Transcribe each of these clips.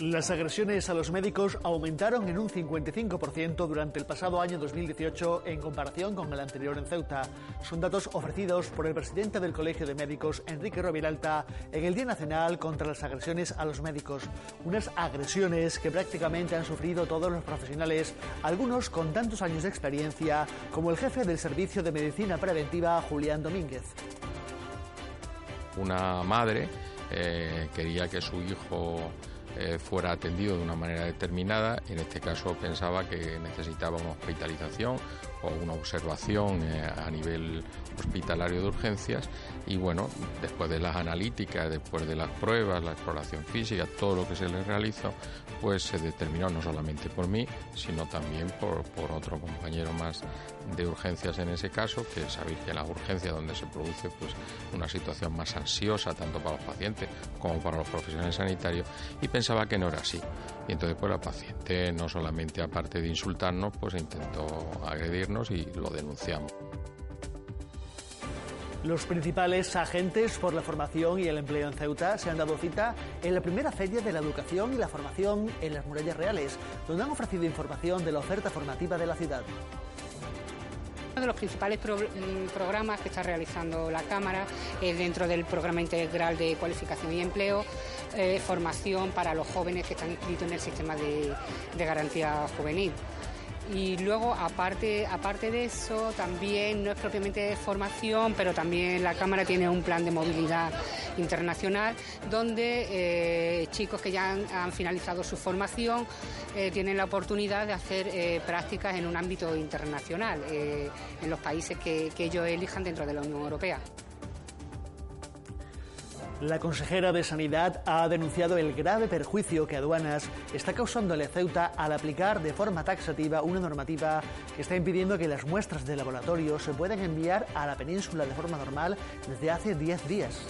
Las agresiones a los médicos aumentaron en un 55% durante el pasado año 2018 en comparación con el anterior en Ceuta. Son datos ofrecidos por el presidente del Colegio de Médicos, Enrique Roviralta, en el Día Nacional contra las agresiones a los médicos. Unas agresiones que prácticamente han sufrido todos los profesionales, algunos con tantos años de experiencia como el jefe del Servicio de Medicina Preventiva, Julián Domínguez. Una madre eh, quería que su hijo eh, fuera atendido de una manera determinada. En este caso pensaba que necesitaba una hospitalización o una observación eh, a nivel hospitalario de urgencias y bueno, después de las analíticas, después de las pruebas, la exploración física, todo lo que se le realizó, pues se determinó no solamente por mí, sino también por, por otro compañero más de urgencias en ese caso, que sabéis que en las urgencias donde se produce pues una situación más ansiosa tanto para los pacientes como para los profesionales sanitarios y pensaba que no era así. Y entonces pues la paciente no solamente aparte de insultarnos, pues intentó y lo denunciamos. Los principales agentes por la formación y el empleo en Ceuta se han dado cita en la primera feria de la educación y la formación en las murallas reales, donde han ofrecido información de la oferta formativa de la ciudad. Uno de los principales programas que está realizando la Cámara es dentro del programa integral de cualificación y empleo, eh, formación para los jóvenes que están inscritos en el sistema de, de garantía juvenil. Y luego, aparte, aparte de eso, también no es propiamente formación, pero también la Cámara tiene un plan de movilidad internacional donde eh, chicos que ya han, finalizado su formación eh, tienen la oportunidad de hacer eh, prácticas en un ámbito internacional, en los países que ellos elijan dentro de la Unión Europea. La consejera de Sanidad ha denunciado el grave perjuicio que aduanas está causando a Ceuta al aplicar de forma taxativa una normativa que está impidiendo que las muestras de laboratorio se puedan enviar a la península de forma normal desde hace 10 días.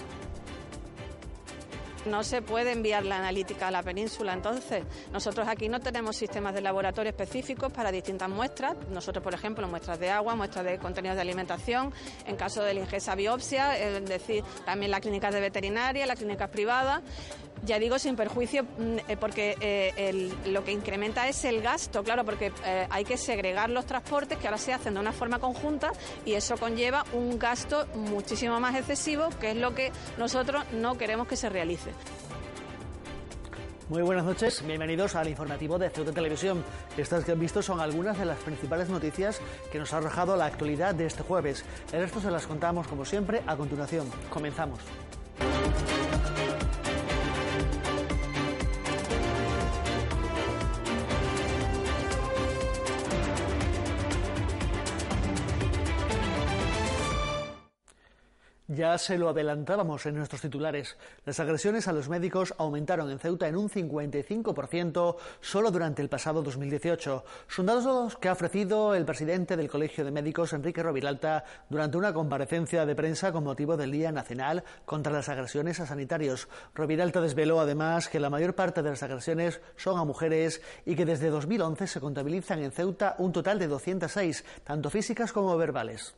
No se puede enviar la analítica a la península, entonces. Nosotros aquí no tenemos sistemas de laboratorio específicos para distintas muestras. Nosotros, por ejemplo, muestras de agua, muestras de contenidos de alimentación, en caso de la biopsia, es decir, también las clínicas de veterinaria, las clínicas privadas ya digo sin perjuicio, mm, eh, porque eh, lo que incrementa es el gasto, claro, porque eh, hay que segregar los transportes que ahora se hacen de una forma conjunta y eso conlleva un gasto muchísimo más excesivo, que es lo que nosotros no queremos que se realice. Muy buenas noches, bienvenidos al informativo de Ceuta Televisión. Estas que han visto son algunas de las principales noticias que nos ha arrojado la actualidad de este jueves. El resto se las contamos como siempre a continuación. Comenzamos. Ya se lo adelantábamos en nuestros titulares. Las agresiones a los médicos aumentaron en Ceuta en un 55% solo durante el pasado 2018. Son datos que ha ofrecido el presidente del Colegio de Médicos, Enrique Roviralta, durante una comparecencia de prensa con motivo del Día Nacional contra las agresiones a sanitarios. Roviralta desveló además que la mayor parte de las agresiones son a mujeres y que desde 2011 se contabilizan en Ceuta un total de 206, tanto físicas como verbales.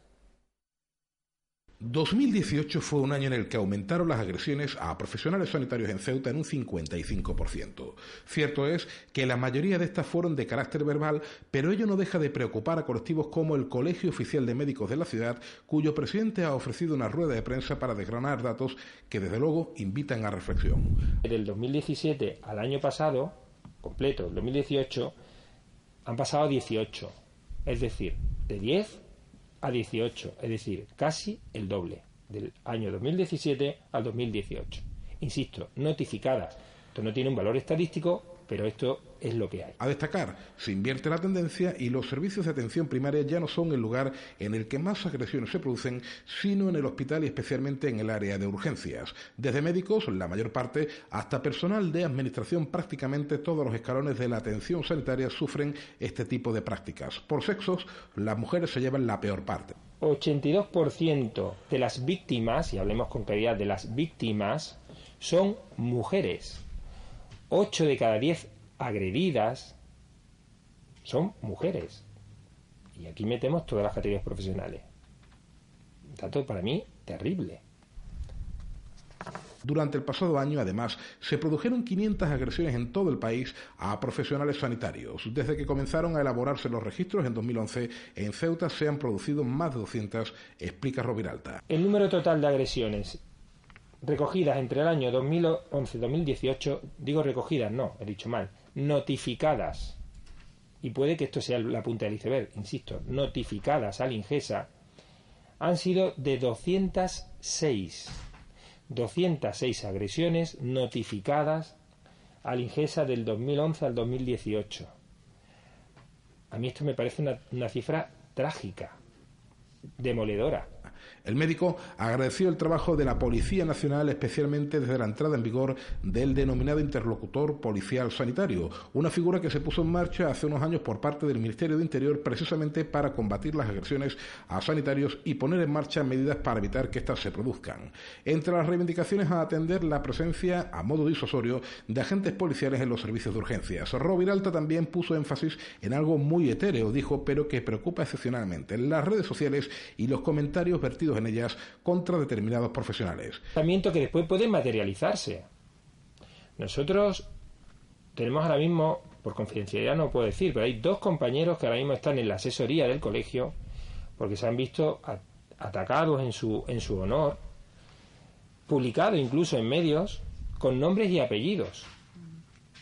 2018 fue un año en el que aumentaron las agresiones a profesionales sanitarios en Ceuta en un 55%. Cierto es que la mayoría de estas fueron de carácter verbal, pero ello no deja de preocupar a colectivos como el Colegio Oficial de Médicos de la ciudad, cuyo presidente ha ofrecido una rueda de prensa para desgranar datos que desde luego invitan a reflexión. Del 2017 al año pasado, completo, el 2018, han pasado 18. Es decir, de 10 a 18, es decir, casi el doble, del año 2017 al 2018. Insisto, notificadas. Esto no tiene un valor estadístico, pero esto es lo que hay. A destacar, se invierte la tendencia y los servicios de atención primaria ya no son el lugar en el que más agresiones se producen, sino en el hospital y especialmente en el área de urgencias. Desde médicos, la mayor parte, hasta personal de administración, prácticamente todos los escalones de la atención sanitaria sufren este tipo de prácticas. Por sexos, las mujeres se llevan la peor parte. 82% de las víctimas, y hablemos con claridad de las víctimas, son mujeres. 8 de cada 10 agredidas son mujeres. Y aquí metemos todas las categorías profesionales. Un dato para mí terrible. Durante el pasado año, además, se produjeron 500 agresiones en todo el país a profesionales sanitarios. Desde que comenzaron a elaborarse los registros en 2011, en Ceuta se han producido más de 200, explica Roviralta. El número total de agresiones recogidas entre el año 2011 y 2018, digo recogidas, no, he dicho mal, notificadas, y puede que esto sea la punta del iceberg, insisto, notificadas al Ingesa, han sido de 206. 206 agresiones notificadas al Ingesa del 2011 al 2018. A mí esto me parece una, una cifra trágica, demoledora. El médico agradeció el trabajo de la Policía Nacional, especialmente desde la entrada en vigor del denominado interlocutor policial sanitario, una figura que se puso en marcha hace unos años por parte del Ministerio de Interior precisamente para combatir las agresiones a sanitarios y poner en marcha medidas para evitar que éstas se produzcan. Entre las reivindicaciones a atender la presencia a modo disuasorio de agentes policiales en los servicios de urgencias. Roviralta también puso énfasis en algo muy etéreo, dijo, pero que preocupa excepcionalmente, las redes sociales y los comentarios vertidos en ellas contra determinados profesionales. que después puede materializarse. Nosotros tenemos ahora mismo, por confidencialidad no puedo decir, pero hay dos compañeros que ahora mismo están en la asesoría del colegio porque se han visto atacados en su, en su honor, publicado incluso en medios con nombres y apellidos.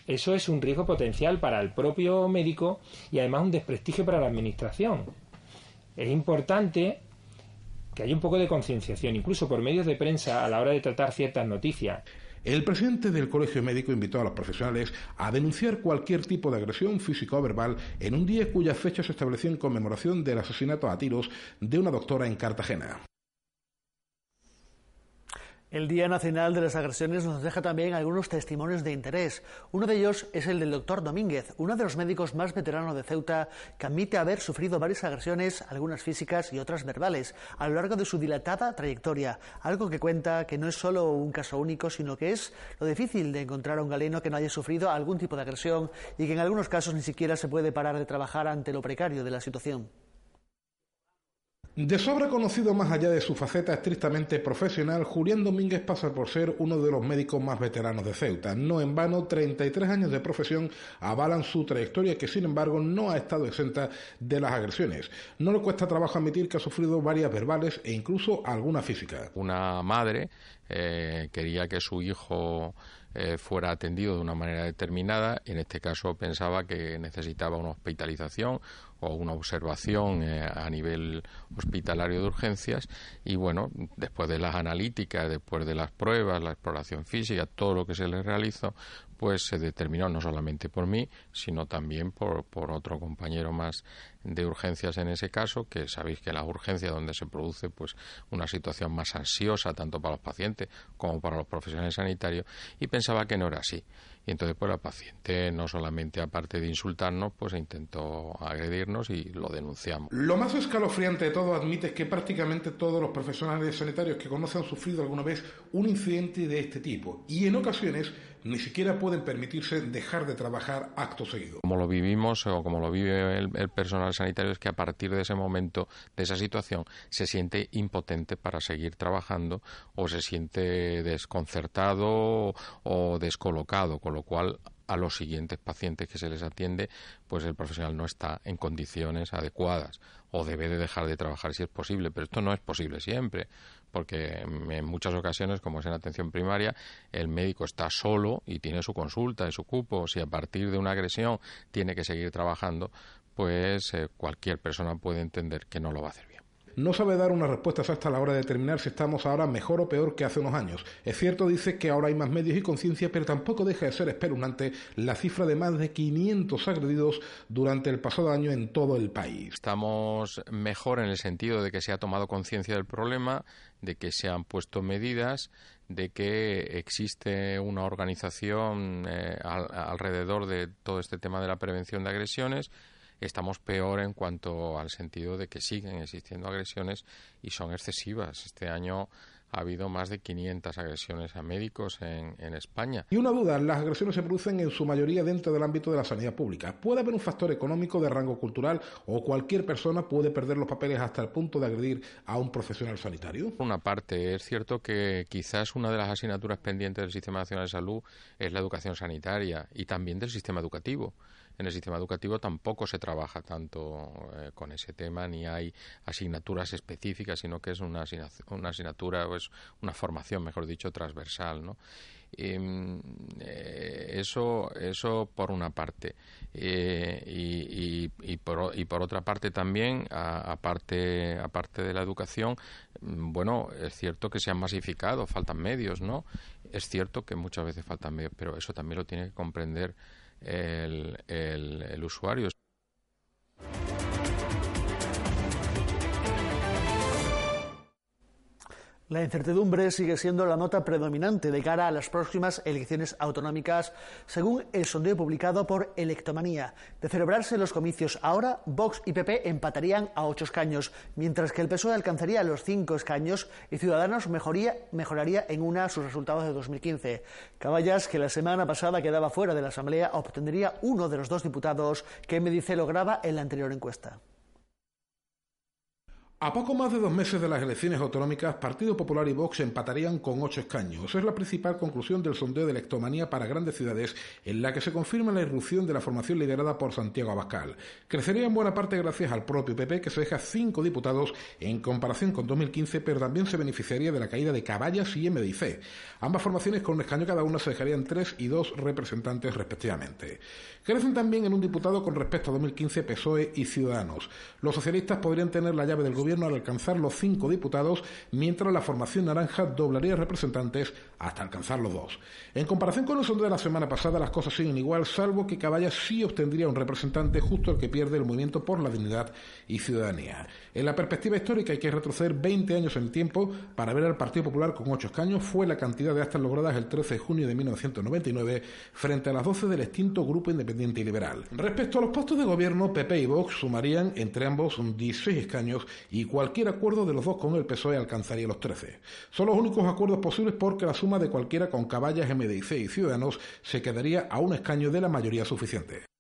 Eso es un riesgo potencial para el propio médico y además un desprestigio para la administración. Es importante que hay un poco de concienciación, incluso por medios de prensa, a la hora de tratar ciertas noticias. El presidente del Colegio Médico invitó a los profesionales a denunciar cualquier tipo de agresión física o verbal en un día cuya fecha se estableció en conmemoración del asesinato a tiros de una doctora en Cartagena. El Día Nacional de las Agresiones nos deja también algunos testimonios de interés. Uno de ellos es el del doctor Domínguez, uno de los médicos más veteranos de Ceuta, que admite haber sufrido varias agresiones, algunas físicas y otras verbales, a lo largo de su dilatada trayectoria. Algo que cuenta que no es solo un caso único, sino que es lo difícil de encontrar a un galeno que no haya sufrido algún tipo de agresión y que en algunos casos ni siquiera se puede parar de trabajar ante lo precario de la situación. De sobra conocido más allá de su faceta estrictamente profesional, Julián Domínguez pasa por ser uno de los médicos más veteranos de Ceuta. No en vano, 33 años de profesión avalan su trayectoria que sin embargo no ha estado exenta de las agresiones. No le cuesta trabajo admitir que ha sufrido varias verbales e incluso alguna física. Una madre eh, quería que su hijo eh, fuera atendido de una manera determinada. En este caso pensaba que necesitaba una hospitalización o una observación eh, a nivel hospitalario de urgencias. Y bueno, después de las analíticas, después de las pruebas, la exploración física, todo lo que se le realizó, pues se determinó no solamente por mí, sino también por, por otro compañero más de urgencias en ese caso, que sabéis que la urgencia donde se produce pues una situación más ansiosa tanto para los pacientes como para los profesionales sanitarios y pensaba que no era así. Y entonces, pues la paciente, no solamente aparte de insultarnos, pues intentó agredirnos y lo denunciamos. Lo más escalofriante de todo admite que prácticamente todos los profesionales sanitarios que conocen han sufrido alguna vez un incidente de este tipo. Y en ocasiones ni siquiera pueden permitirse dejar de trabajar acto seguido. Como lo vivimos o como lo vive el, personal sanitario es que a partir de ese momento, de esa situación, se siente impotente para seguir trabajando o se siente desconcertado o descolocado, con lo cual a los siguientes pacientes que se les atiende, pues el profesional no está en condiciones adecuadas o debe de dejar de trabajar si es posible, pero esto no es posible siempre porque en muchas ocasiones, como es en atención primaria, el médico está solo y tiene su consulta y su cupo. Si a partir de una agresión tiene que seguir trabajando, pues eh, cualquier persona puede entender que no lo va a hacer bien. No sabe dar una respuesta exacta a la hora de determinar si estamos ahora mejor o peor que hace unos años. Es cierto, dice que ahora hay más medios y conciencia, pero tampoco deja de ser espeluznante la cifra de más de 500 agredidos durante el pasado año en todo el país. Estamos mejor en el sentido de que se ha tomado conciencia del problema, de que se han puesto medidas, de que existe una organización eh, alrededor de todo este tema de la prevención de agresiones. Estamos peor en cuanto al sentido de que siguen existiendo agresiones y son excesivas. Este año ha habido más de 500 agresiones a médicos en, en España. Y una duda, las agresiones se producen en su mayoría dentro del ámbito de la sanidad pública. ¿Puede haber un factor económico de rango cultural o cualquier persona puede perder los papeles hasta el punto de agredir a un profesional sanitario? Por una parte, es cierto que quizás una de las asignaturas pendientes del Sistema Nacional de Salud es la educación sanitaria y también del sistema educativo en el sistema educativo tampoco se trabaja tanto eh, con ese tema, ni hay asignaturas específicas, sino que es una, asignatura, o es una formación, mejor dicho, transversal, ¿no? Em, eh, eso, eso por una parte. Eh, y, por, y, por, otra parte también, aparte, aparte de la educación, mm, bueno, es cierto que se han masificado, faltan medios, ¿no? Es cierto que muchas veces faltan medios, pero eso también lo tiene que comprender el, el, el usuario. La incertidumbre sigue siendo la nota predominante de cara a las próximas elecciones autonómicas, según el sondeo publicado por Electomanía. De celebrarse los comicios ahora, Vox y PP empatarían a ocho escaños, mientras que el PSOE alcanzaría los cinco escaños y Ciudadanos mejoraría en una sus resultados de 2015. Caballas, que la semana pasada quedaba fuera de la Asamblea, obtendría uno de los dos diputados que me dice lograba en la anterior encuesta. A poco más de dos meses de las elecciones autonómicas, Partido Popular y Vox empatarían con ocho escaños. Es la principal conclusión del sondeo de electomanía para grandes ciudades, en la que se confirma la irrupción de la formación liderada por Santiago Abascal. Crecería en buena parte gracias al propio PP, que se deja cinco diputados en comparación con 2015, pero también se beneficiaría de la caída de Caballas y MDIC. Ambas formaciones con un escaño cada una se dejarían tres y dos representantes respectivamente. Crecen también en un diputado con respecto a 2015 PSOE y Ciudadanos. Los socialistas podrían tener la llave del gobierno al alcanzar los cinco diputados, mientras la formación naranja doblaría representantes hasta alcanzar los dos. En comparación con el sondeo de la semana pasada, las cosas siguen igual, salvo que Caballas sí obtendría un representante justo el que pierde el movimiento por la dignidad y ciudadanía. En la perspectiva histórica hay que retroceder 20 años en el tiempo para ver al Partido Popular con ocho escaños. Fue la cantidad de actas logradas el 13 de junio de 1999 frente a las 12 del extinto Grupo Independiente y Liberal. Respecto a los puestos de gobierno, PP y Vox sumarían entre ambos 16 escaños y cualquier acuerdo de los dos con el PSOE alcanzaría los 13. Son los únicos acuerdos posibles porque la suma de cualquiera con Caballas, MDIC y Ciudadanos se quedaría a un escaño de la mayoría suficiente.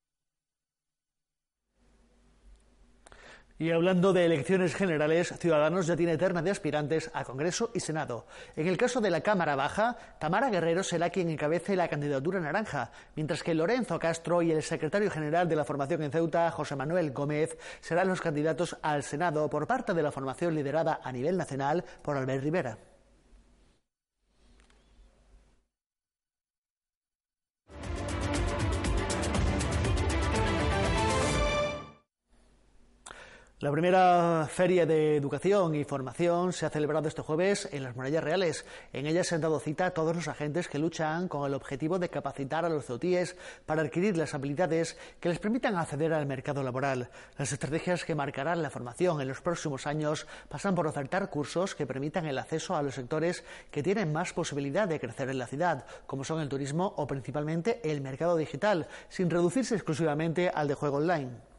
Y hablando de elecciones generales, Ciudadanos ya tiene eterna de aspirantes a Congreso y Senado. En el caso de la Cámara Baja, Tamara Guerrero será quien encabece la candidatura naranja, mientras que Lorenzo Castro y el secretario general de la formación en Ceuta, José Manuel Gómez, serán los candidatos al Senado por parte de la formación liderada a nivel nacional por Albert Rivera. La primera feria de educación y formación se ha celebrado este jueves en las Murallas Reales. En ella se han dado cita a todos los agentes que luchan con el objetivo de capacitar a los ceutíes para adquirir las habilidades que les permitan acceder al mercado laboral. Las estrategias que marcarán la formación en los próximos años pasan por ofertar cursos que permitan el acceso a los sectores que tienen más posibilidad de crecer en la ciudad, como son el turismo o principalmente el mercado digital, sin reducirse exclusivamente al de juego online.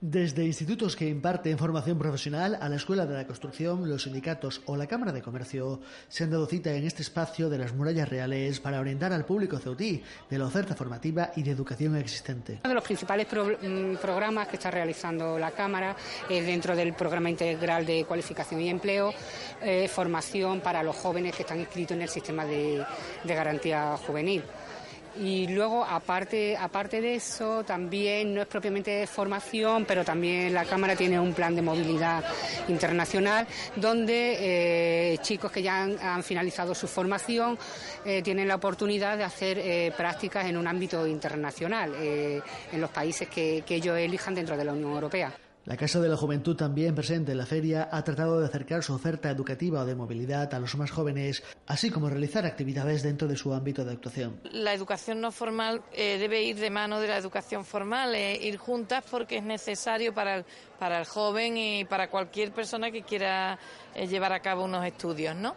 Desde institutos que imparten formación profesional a la Escuela de la Construcción, los sindicatos o la Cámara de Comercio se han dado cita en este espacio de las murallas reales para orientar al público ceutí de la oferta formativa y de educación existente. Uno de los principales mm, programas que está realizando la Cámara es dentro del programa integral de cualificación y empleo, eh, formación para los jóvenes que están inscritos en el sistema de garantía juvenil. Y luego, aparte, aparte de eso, también no es propiamente formación, pero también la Cámara tiene un plan de movilidad internacional donde eh, chicos que ya han, finalizado su formación eh, tienen la oportunidad de hacer eh, prácticas en un ámbito internacional, en los países que ellos elijan dentro de la Unión Europea. La Casa de la Juventud, también presente en la feria, ha tratado de acercar su oferta educativa o de movilidad a los más jóvenes, así como realizar actividades dentro de su ámbito de actuación. La educación no formal eh, debe ir de mano de la educación formal, eh, ir juntas porque es necesario para el, para el joven y para cualquier persona que quiera eh, llevar a cabo unos estudios, ¿no?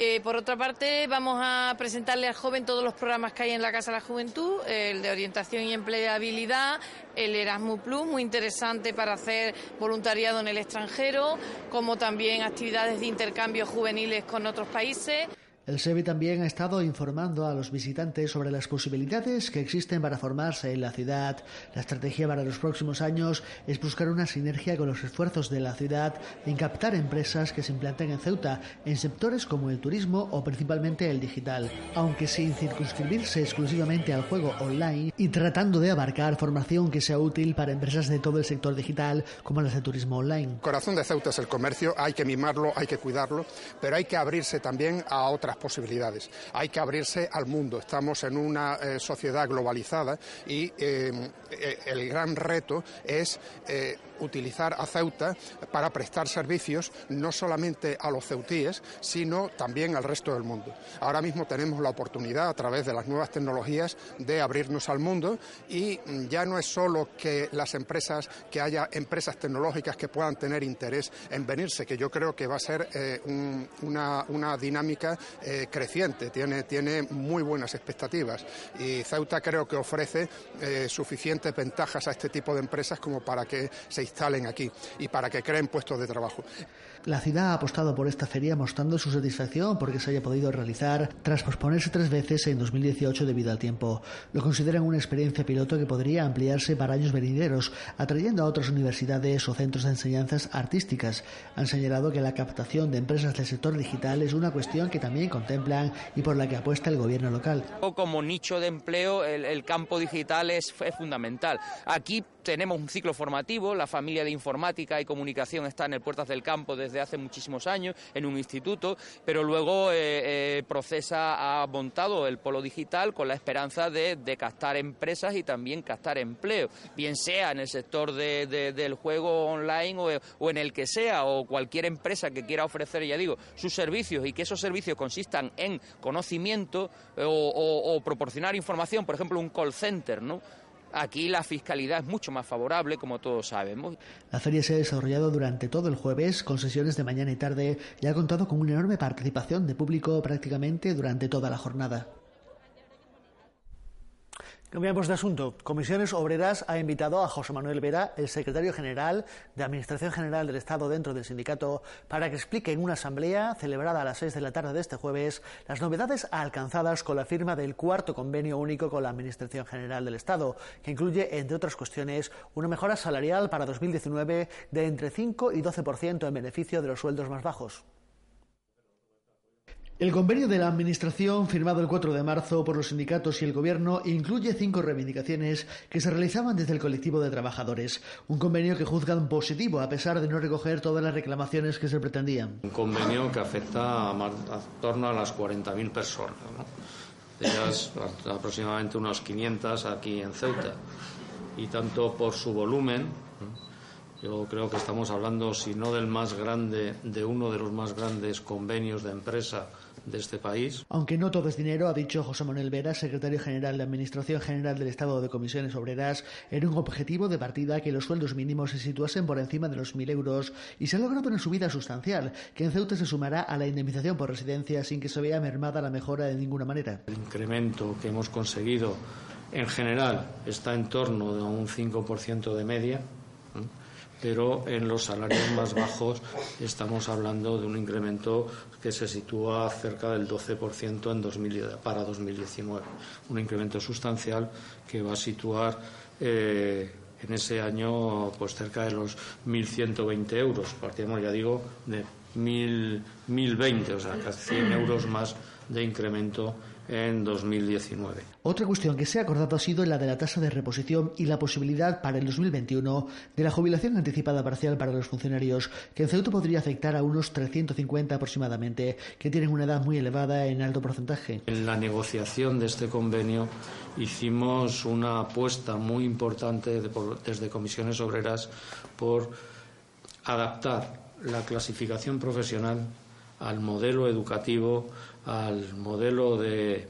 Eh, por otra parte, vamos a presentarle al joven todos los programas que hay en la Casa de la Juventud, el de orientación y empleabilidad, el Erasmus Plus, muy interesante para hacer voluntariado en el extranjero, como también actividades de intercambio juveniles con otros países. El SEBI también ha estado informando a los visitantes sobre las posibilidades que existen para formarse en la ciudad. La estrategia para los próximos años es buscar una sinergia con los esfuerzos de la ciudad en captar empresas que se implanten en Ceuta en sectores como el turismo o principalmente el digital, aunque sin circunscribirse exclusivamente al juego online y tratando de abarcar formación que sea útil para empresas de todo el sector digital como las de turismo online. Corazón de Ceuta es el comercio, hay que mimarlo, hay que cuidarlo, pero hay que abrirse también a otras posibilidades. Hay que abrirse al mundo. Estamos en una eh, sociedad globalizada y eh, eh, el gran reto es utilizar a Ceuta para prestar servicios no solamente a los ceutíes, sino también al resto del mundo. Ahora mismo tenemos la oportunidad, a través de las nuevas tecnologías, de abrirnos al mundo y mm, ya no es solo que las empresas, que haya empresas tecnológicas que puedan tener interés en venirse, que yo creo que va a ser eh, una, dinámica eh, creciente, tiene, tiene muy buenas expectativas y Ceuta creo que ofrece eh, suficientes ventajas a este tipo de empresas como para que se instalen aquí y para que creen puestos de trabajo. La ciudad ha apostado por esta feria mostrando su satisfacción porque se haya podido realizar tras posponerse tres veces en 2018 debido al tiempo. Lo consideran una experiencia piloto que podría ampliarse para años venideros, atrayendo a otras universidades o centros de enseñanzas artísticas. Han señalado que la captación de empresas del sector digital es una cuestión que también contemplan y por la que apuesta el gobierno local. Como nicho de empleo, el, campo digital es, es fundamental. Aquí tenemos un ciclo formativo, la familia de informática y comunicación está en el Puertas del Campo desde hace muchísimos años, en un instituto, pero luego eh, eh, Procesa ha montado el polo digital con la esperanza de, captar empresas y también captar empleo, bien sea en el sector del juego online o, en el que sea, o cualquier empresa que quiera ofrecer, ya digo, sus servicios y que esos servicios consistan en conocimiento eh, o, o proporcionar información, por ejemplo, un call center, ¿no? Aquí la fiscalidad es mucho más favorable, como todos sabemos. La feria se ha desarrollado durante todo el jueves, con sesiones de mañana y tarde, y ha contado con una enorme participación de público prácticamente durante toda la jornada. Cambiamos de asunto. Comisiones Obreras ha invitado a José Manuel Vera, el secretario general de Administración General del Estado dentro del sindicato, para que explique en una asamblea celebrada a las seis de la tarde de este jueves las novedades alcanzadas con la firma del cuarto convenio único con la Administración General del Estado, que incluye, entre otras cuestiones, una mejora salarial para 2019 de entre 5 y 12% en beneficio de los sueldos más bajos. El convenio de la Administración, firmado el 4 de marzo por los sindicatos y el Gobierno, incluye cinco reivindicaciones que se realizaban desde el colectivo de trabajadores. Un convenio que juzgan positivo, a pesar de no recoger todas las reclamaciones que se pretendían. Un convenio que afecta a, torno a las 40.000 personas, de ellas aproximadamente unos 500 aquí en Ceuta. Y tanto por su volumen, yo creo que estamos hablando, si no del más grande, de uno de los más grandes convenios de empresa de este país. Aunque no todo es dinero, ha dicho José Manuel Vera, secretario general de Administración General del Estado de Comisiones Obreras, era un objetivo de partida que los sueldos mínimos se situasen por encima de los 1.000 euros y se ha logrado una subida sustancial, que en Ceuta se sumará a la indemnización por residencia sin que se vea mermada la mejora de ninguna manera. El incremento que hemos conseguido en general está en torno a un 5% de media pero en los salarios más bajos estamos hablando de un incremento que se sitúa cerca del 12% en para 2019. Un incremento sustancial que va a situar eh, en ese año pues cerca de los 1.120 euros. Partimos, ya digo, de 1.020, o sea, casi 100 euros más de incremento en 2019. Otra cuestión que se ha acordado ha sido la de la tasa de reposición y la posibilidad para el 2021 de la jubilación anticipada parcial para los funcionarios, que en Ceuta podría afectar a unos 350 aproximadamente, que tienen una edad muy elevada en alto porcentaje. En la negociación de este convenio hicimos una apuesta muy importante desde comisiones obreras por adaptar la clasificación profesional al modelo educativo al modelo de,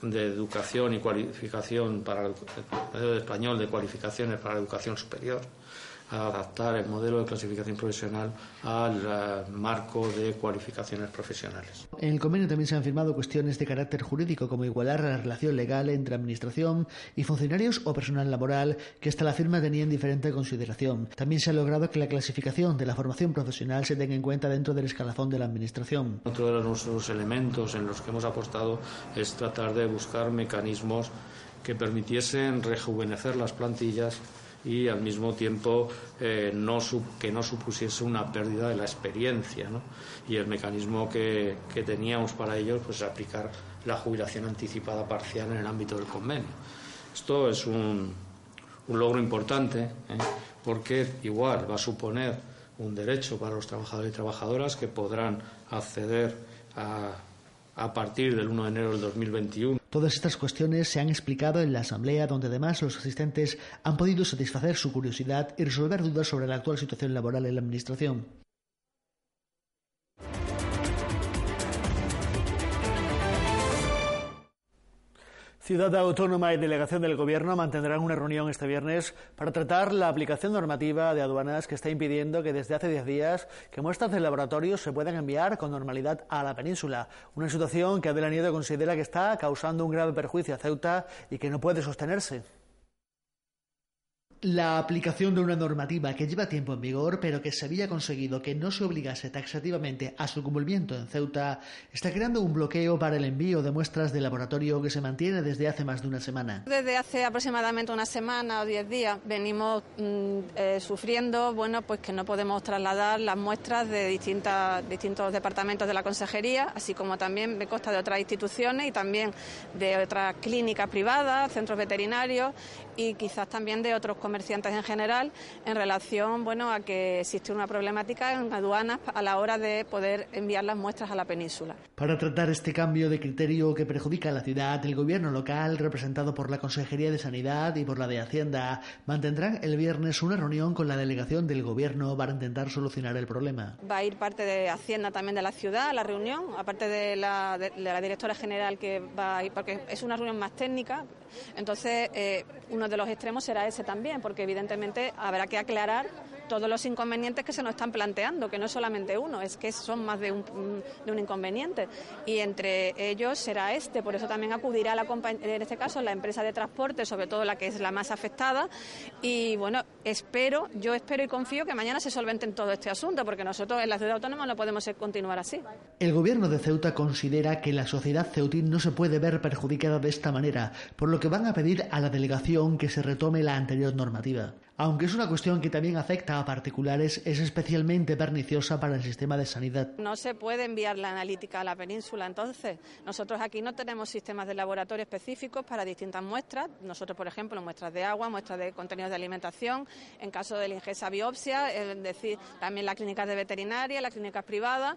educación y cualificación para el español de cualificaciones para la educación superior adaptar el modelo de clasificación profesional al eh, marco de cualificaciones profesionales. En el convenio también se han firmado cuestiones de carácter jurídico como igualar la relación legal entre administración y funcionarios o personal laboral que hasta la firma tenían diferente consideración. También se ha logrado que la clasificación de la formación profesional se tenga en cuenta dentro del escalafón de la administración. Otro de los elementos en los que hemos apostado es tratar de buscar mecanismos que permitiesen rejuvenecer las plantillas y al mismo tiempo eh, que no supusiese una pérdida de la experiencia. ¿no? Y el mecanismo que, que, teníamos para ello pues, es aplicar la jubilación anticipada parcial en el ámbito del convenio. Esto es un, un logro importante ¿eh? porque igual va a suponer un derecho para los trabajadores y trabajadoras que podrán acceder a, a partir del 1 de enero del 2021 Todas estas cuestiones se han explicado en la Asamblea, donde además los asistentes han podido satisfacer su curiosidad y resolver dudas sobre la actual situación laboral en la Administración. Ciudad Autónoma y Delegación del Gobierno mantendrán una reunión este viernes para tratar la aplicación normativa de aduanas que está impidiendo que desde hace 10 días que muestras de laboratorios se puedan enviar con normalidad a la península. Una situación que Adela Nieto considera que está causando un grave perjuicio a Ceuta y que no puede sostenerse. La aplicación de una normativa que lleva tiempo en vigor, pero que se había conseguido que no se obligase taxativamente a su cumplimiento en Ceuta, está creando un bloqueo para el envío de muestras de laboratorio que se mantiene desde hace más de una semana. Desde hace aproximadamente una semana o diez días venimos mm, eh, sufriendo, bueno, pues que no podemos trasladar las muestras de distintas, distintos departamentos de la consejería, así como también me consta de otras instituciones y también de otras clínicas privadas, centros veterinarios y quizás también de otros comerciantes en general en relación bueno, a que existe una problemática en aduanas a la hora de poder enviar las muestras a la península. Para tratar este cambio de criterio que perjudica a la ciudad, el gobierno local, representado por la Consejería de Sanidad y por la de Hacienda, mantendrán el viernes una reunión con la delegación del gobierno para intentar solucionar el problema. Va a ir parte de Hacienda también de la ciudad a la reunión, aparte de la, de, la directora general que va a ir, porque es una reunión más técnica, entonces eh, uno de los extremos será ese también, porque evidentemente habrá que aclarar todos los inconvenientes que se nos están planteando, que no es solamente uno, es que son más de un, de un inconveniente. Y entre ellos será este, por eso también acudirá la en este caso la empresa de transporte, sobre todo la que es la más afectada. Y bueno, espero, yo espero y confío que mañana se solventen todo este asunto, porque nosotros en la ciudad autónoma no podemos continuar así. El gobierno de Ceuta considera que la sociedad ceutín no se puede ver perjudicada de esta manera, por lo que van a pedir a la delegación que se retome la anterior normativa. Aunque es una cuestión que también afecta a particulares, es especialmente perniciosa para el sistema de sanidad. No se puede enviar la analítica a la península, entonces nosotros aquí no tenemos sistemas de laboratorio específicos para distintas muestras. Nosotros, por ejemplo, muestras de agua, muestras de contenidos de alimentación, en caso de la ingesta biopsia, es decir, también las clínicas de veterinaria, las clínicas privadas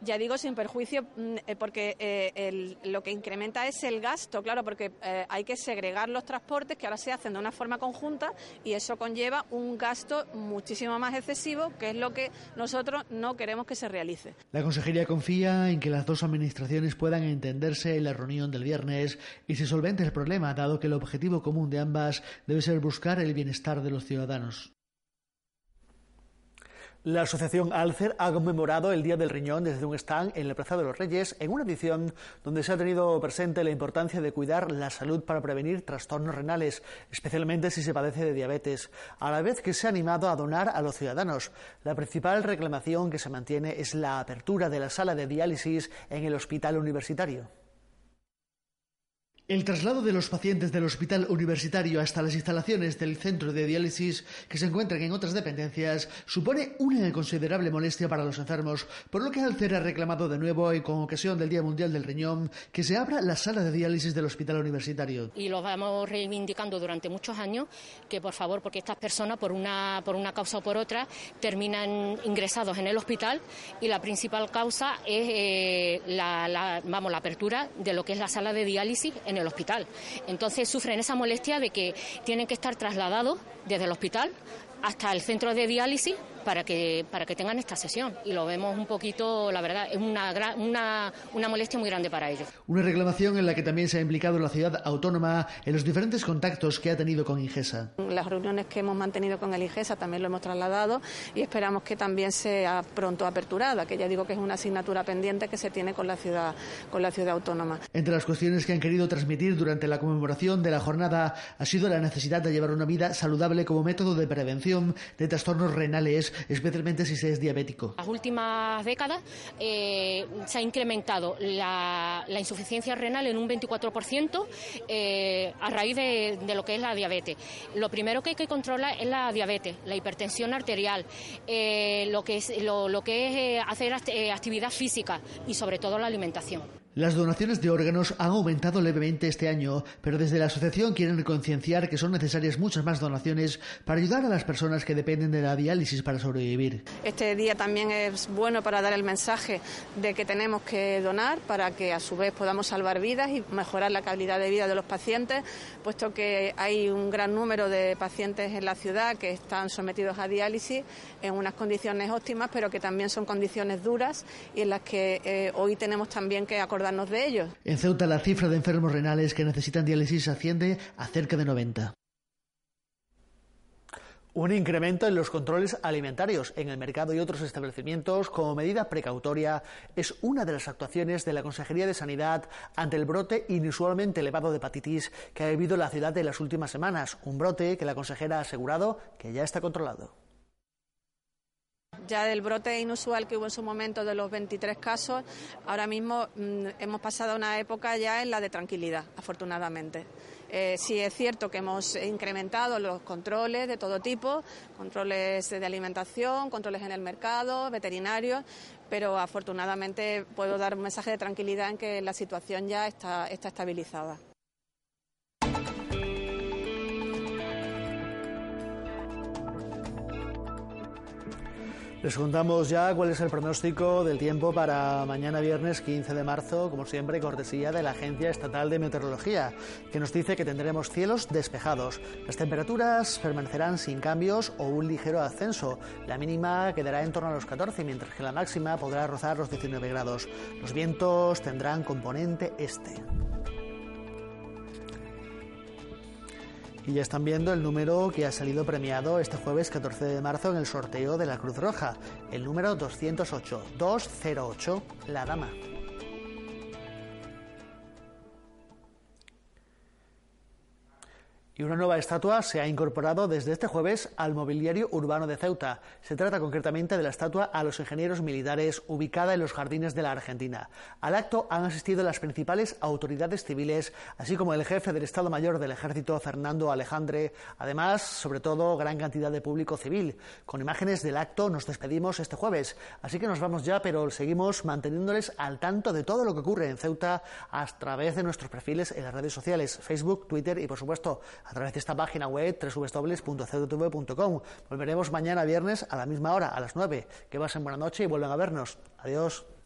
ya digo sin perjuicio, mm, eh, porque eh, lo que incrementa es el gasto, claro, porque eh, hay que segregar los transportes que ahora se hacen de una forma conjunta y eso conlleva un gasto muchísimo más excesivo, que es lo que nosotros no queremos que se realice. La Consejería confía en que las dos administraciones puedan entenderse en la reunión del viernes y se solvente el problema, dado que el objetivo común de ambas debe ser buscar el bienestar de los ciudadanos. La Asociación Alcer ha conmemorado el Día del Riñón desde un stand en la Plaza de los Reyes, en una edición donde se ha tenido presente la importancia de cuidar la salud para prevenir trastornos renales, especialmente si se padece de diabetes, a la vez que se ha animado a donar a los ciudadanos. La principal reclamación que se mantiene es la apertura de la sala de diálisis en el hospital universitario. El traslado de los pacientes del hospital universitario hasta las instalaciones del centro de diálisis que se encuentran en otras dependencias supone una considerable molestia para los enfermos, por lo que Alcer ha reclamado de nuevo y con ocasión del Día Mundial del Riñón que se abra la sala de diálisis del hospital universitario. Y lo vamos reivindicando durante muchos años que por favor, porque estas personas por una, por una causa o por otra terminan ingresados en el hospital y la principal causa es eh, la, vamos, la apertura de lo que es la sala de diálisis en el hospital. Entonces sufren esa molestia de que tienen que estar trasladados desde el hospital hasta el centro de diálisis para que, para que tengan esta sesión. Y lo vemos un poquito, la verdad, es una, una, una molestia muy grande para ellos. Una reclamación en la que también se ha implicado la ciudad autónoma en los diferentes contactos que ha tenido con Ingesa. Las reuniones que hemos mantenido con el Ingesa también lo hemos trasladado y esperamos que también sea pronto aperturada, que ya digo que es una asignatura pendiente que se tiene con la ciudad, con la ciudad autónoma. Entre las cuestiones que han querido transmitir durante la conmemoración de la jornada ha sido la necesidad de llevar una vida saludable como método de prevención de trastornos renales, especialmente si se es diabético. Las últimas décadas eh, se ha incrementado la, insuficiencia renal en un 24% eh, a raíz de, lo que es la diabetes. Lo primero que hay que controlar es la diabetes, la hipertensión arterial, eh, lo que es, lo que es hacer actividad física y sobre todo la alimentación. Las donaciones de órganos han aumentado levemente este año, pero desde la asociación quieren concienciar que son necesarias muchas más donaciones para ayudar a las personas que dependen de la diálisis para sobrevivir. Este día también es bueno para dar el mensaje de que tenemos que donar para que a su vez podamos salvar vidas y mejorar la calidad de vida de los pacientes, puesto que hay un gran número de pacientes en la ciudad que están sometidos a diálisis en unas condiciones óptimas, pero que también son condiciones duras y en las que eh, hoy tenemos también que acordar de ellos. En Ceuta la cifra de enfermos renales que necesitan diálisis asciende a cerca de 90. Un incremento en los controles alimentarios en el mercado y otros establecimientos como medida precautoria es una de las actuaciones de la Consejería de Sanidad ante el brote inusualmente elevado de hepatitis que ha vivido la ciudad en las últimas semanas. Un brote que la consejera ha asegurado que ya está controlado. Ya del brote inusual que hubo en su momento de los 23 casos, ahora mismo mm, hemos pasado una época ya en la de tranquilidad, afortunadamente. Eh, sí es cierto que hemos incrementado los controles de todo tipo, controles de alimentación, controles en el mercado, veterinarios, pero afortunadamente puedo dar un mensaje de tranquilidad en que la situación ya está estabilizada. Les contamos ya cuál es el pronóstico del tiempo para mañana viernes 15 de marzo, como siempre, cortesía de la Agencia Estatal de Meteorología, que nos dice que tendremos cielos despejados. Las temperaturas permanecerán sin cambios o un ligero ascenso. La mínima quedará en torno a los 14, mientras que la máxima podrá rozar los 19 grados. Los vientos tendrán componente este. Y ya están viendo el número que ha salido premiado este jueves 14 de marzo en el sorteo de la Cruz Roja, el número 208, 208, la dama. Y una nueva estatua se ha incorporado desde este jueves al mobiliario urbano de Ceuta. Se trata concretamente de la estatua a los ingenieros militares ubicada en los jardines de la Argentina. Al acto han asistido las principales autoridades civiles, así como el jefe del Estado Mayor del Ejército, Fernando Alejandre. Además, sobre todo, gran cantidad de público civil. Con imágenes del acto nos despedimos este jueves. Así que nos vamos ya, pero seguimos manteniéndoles al tanto de todo lo que ocurre en Ceuta a través de nuestros perfiles en las redes sociales, Facebook, Twitter y, por supuesto, a través de esta página web www.cdtv.com. Volveremos mañana viernes a la misma hora, a las 9. Que pasen buena noche y vuelvan a vernos. Adiós.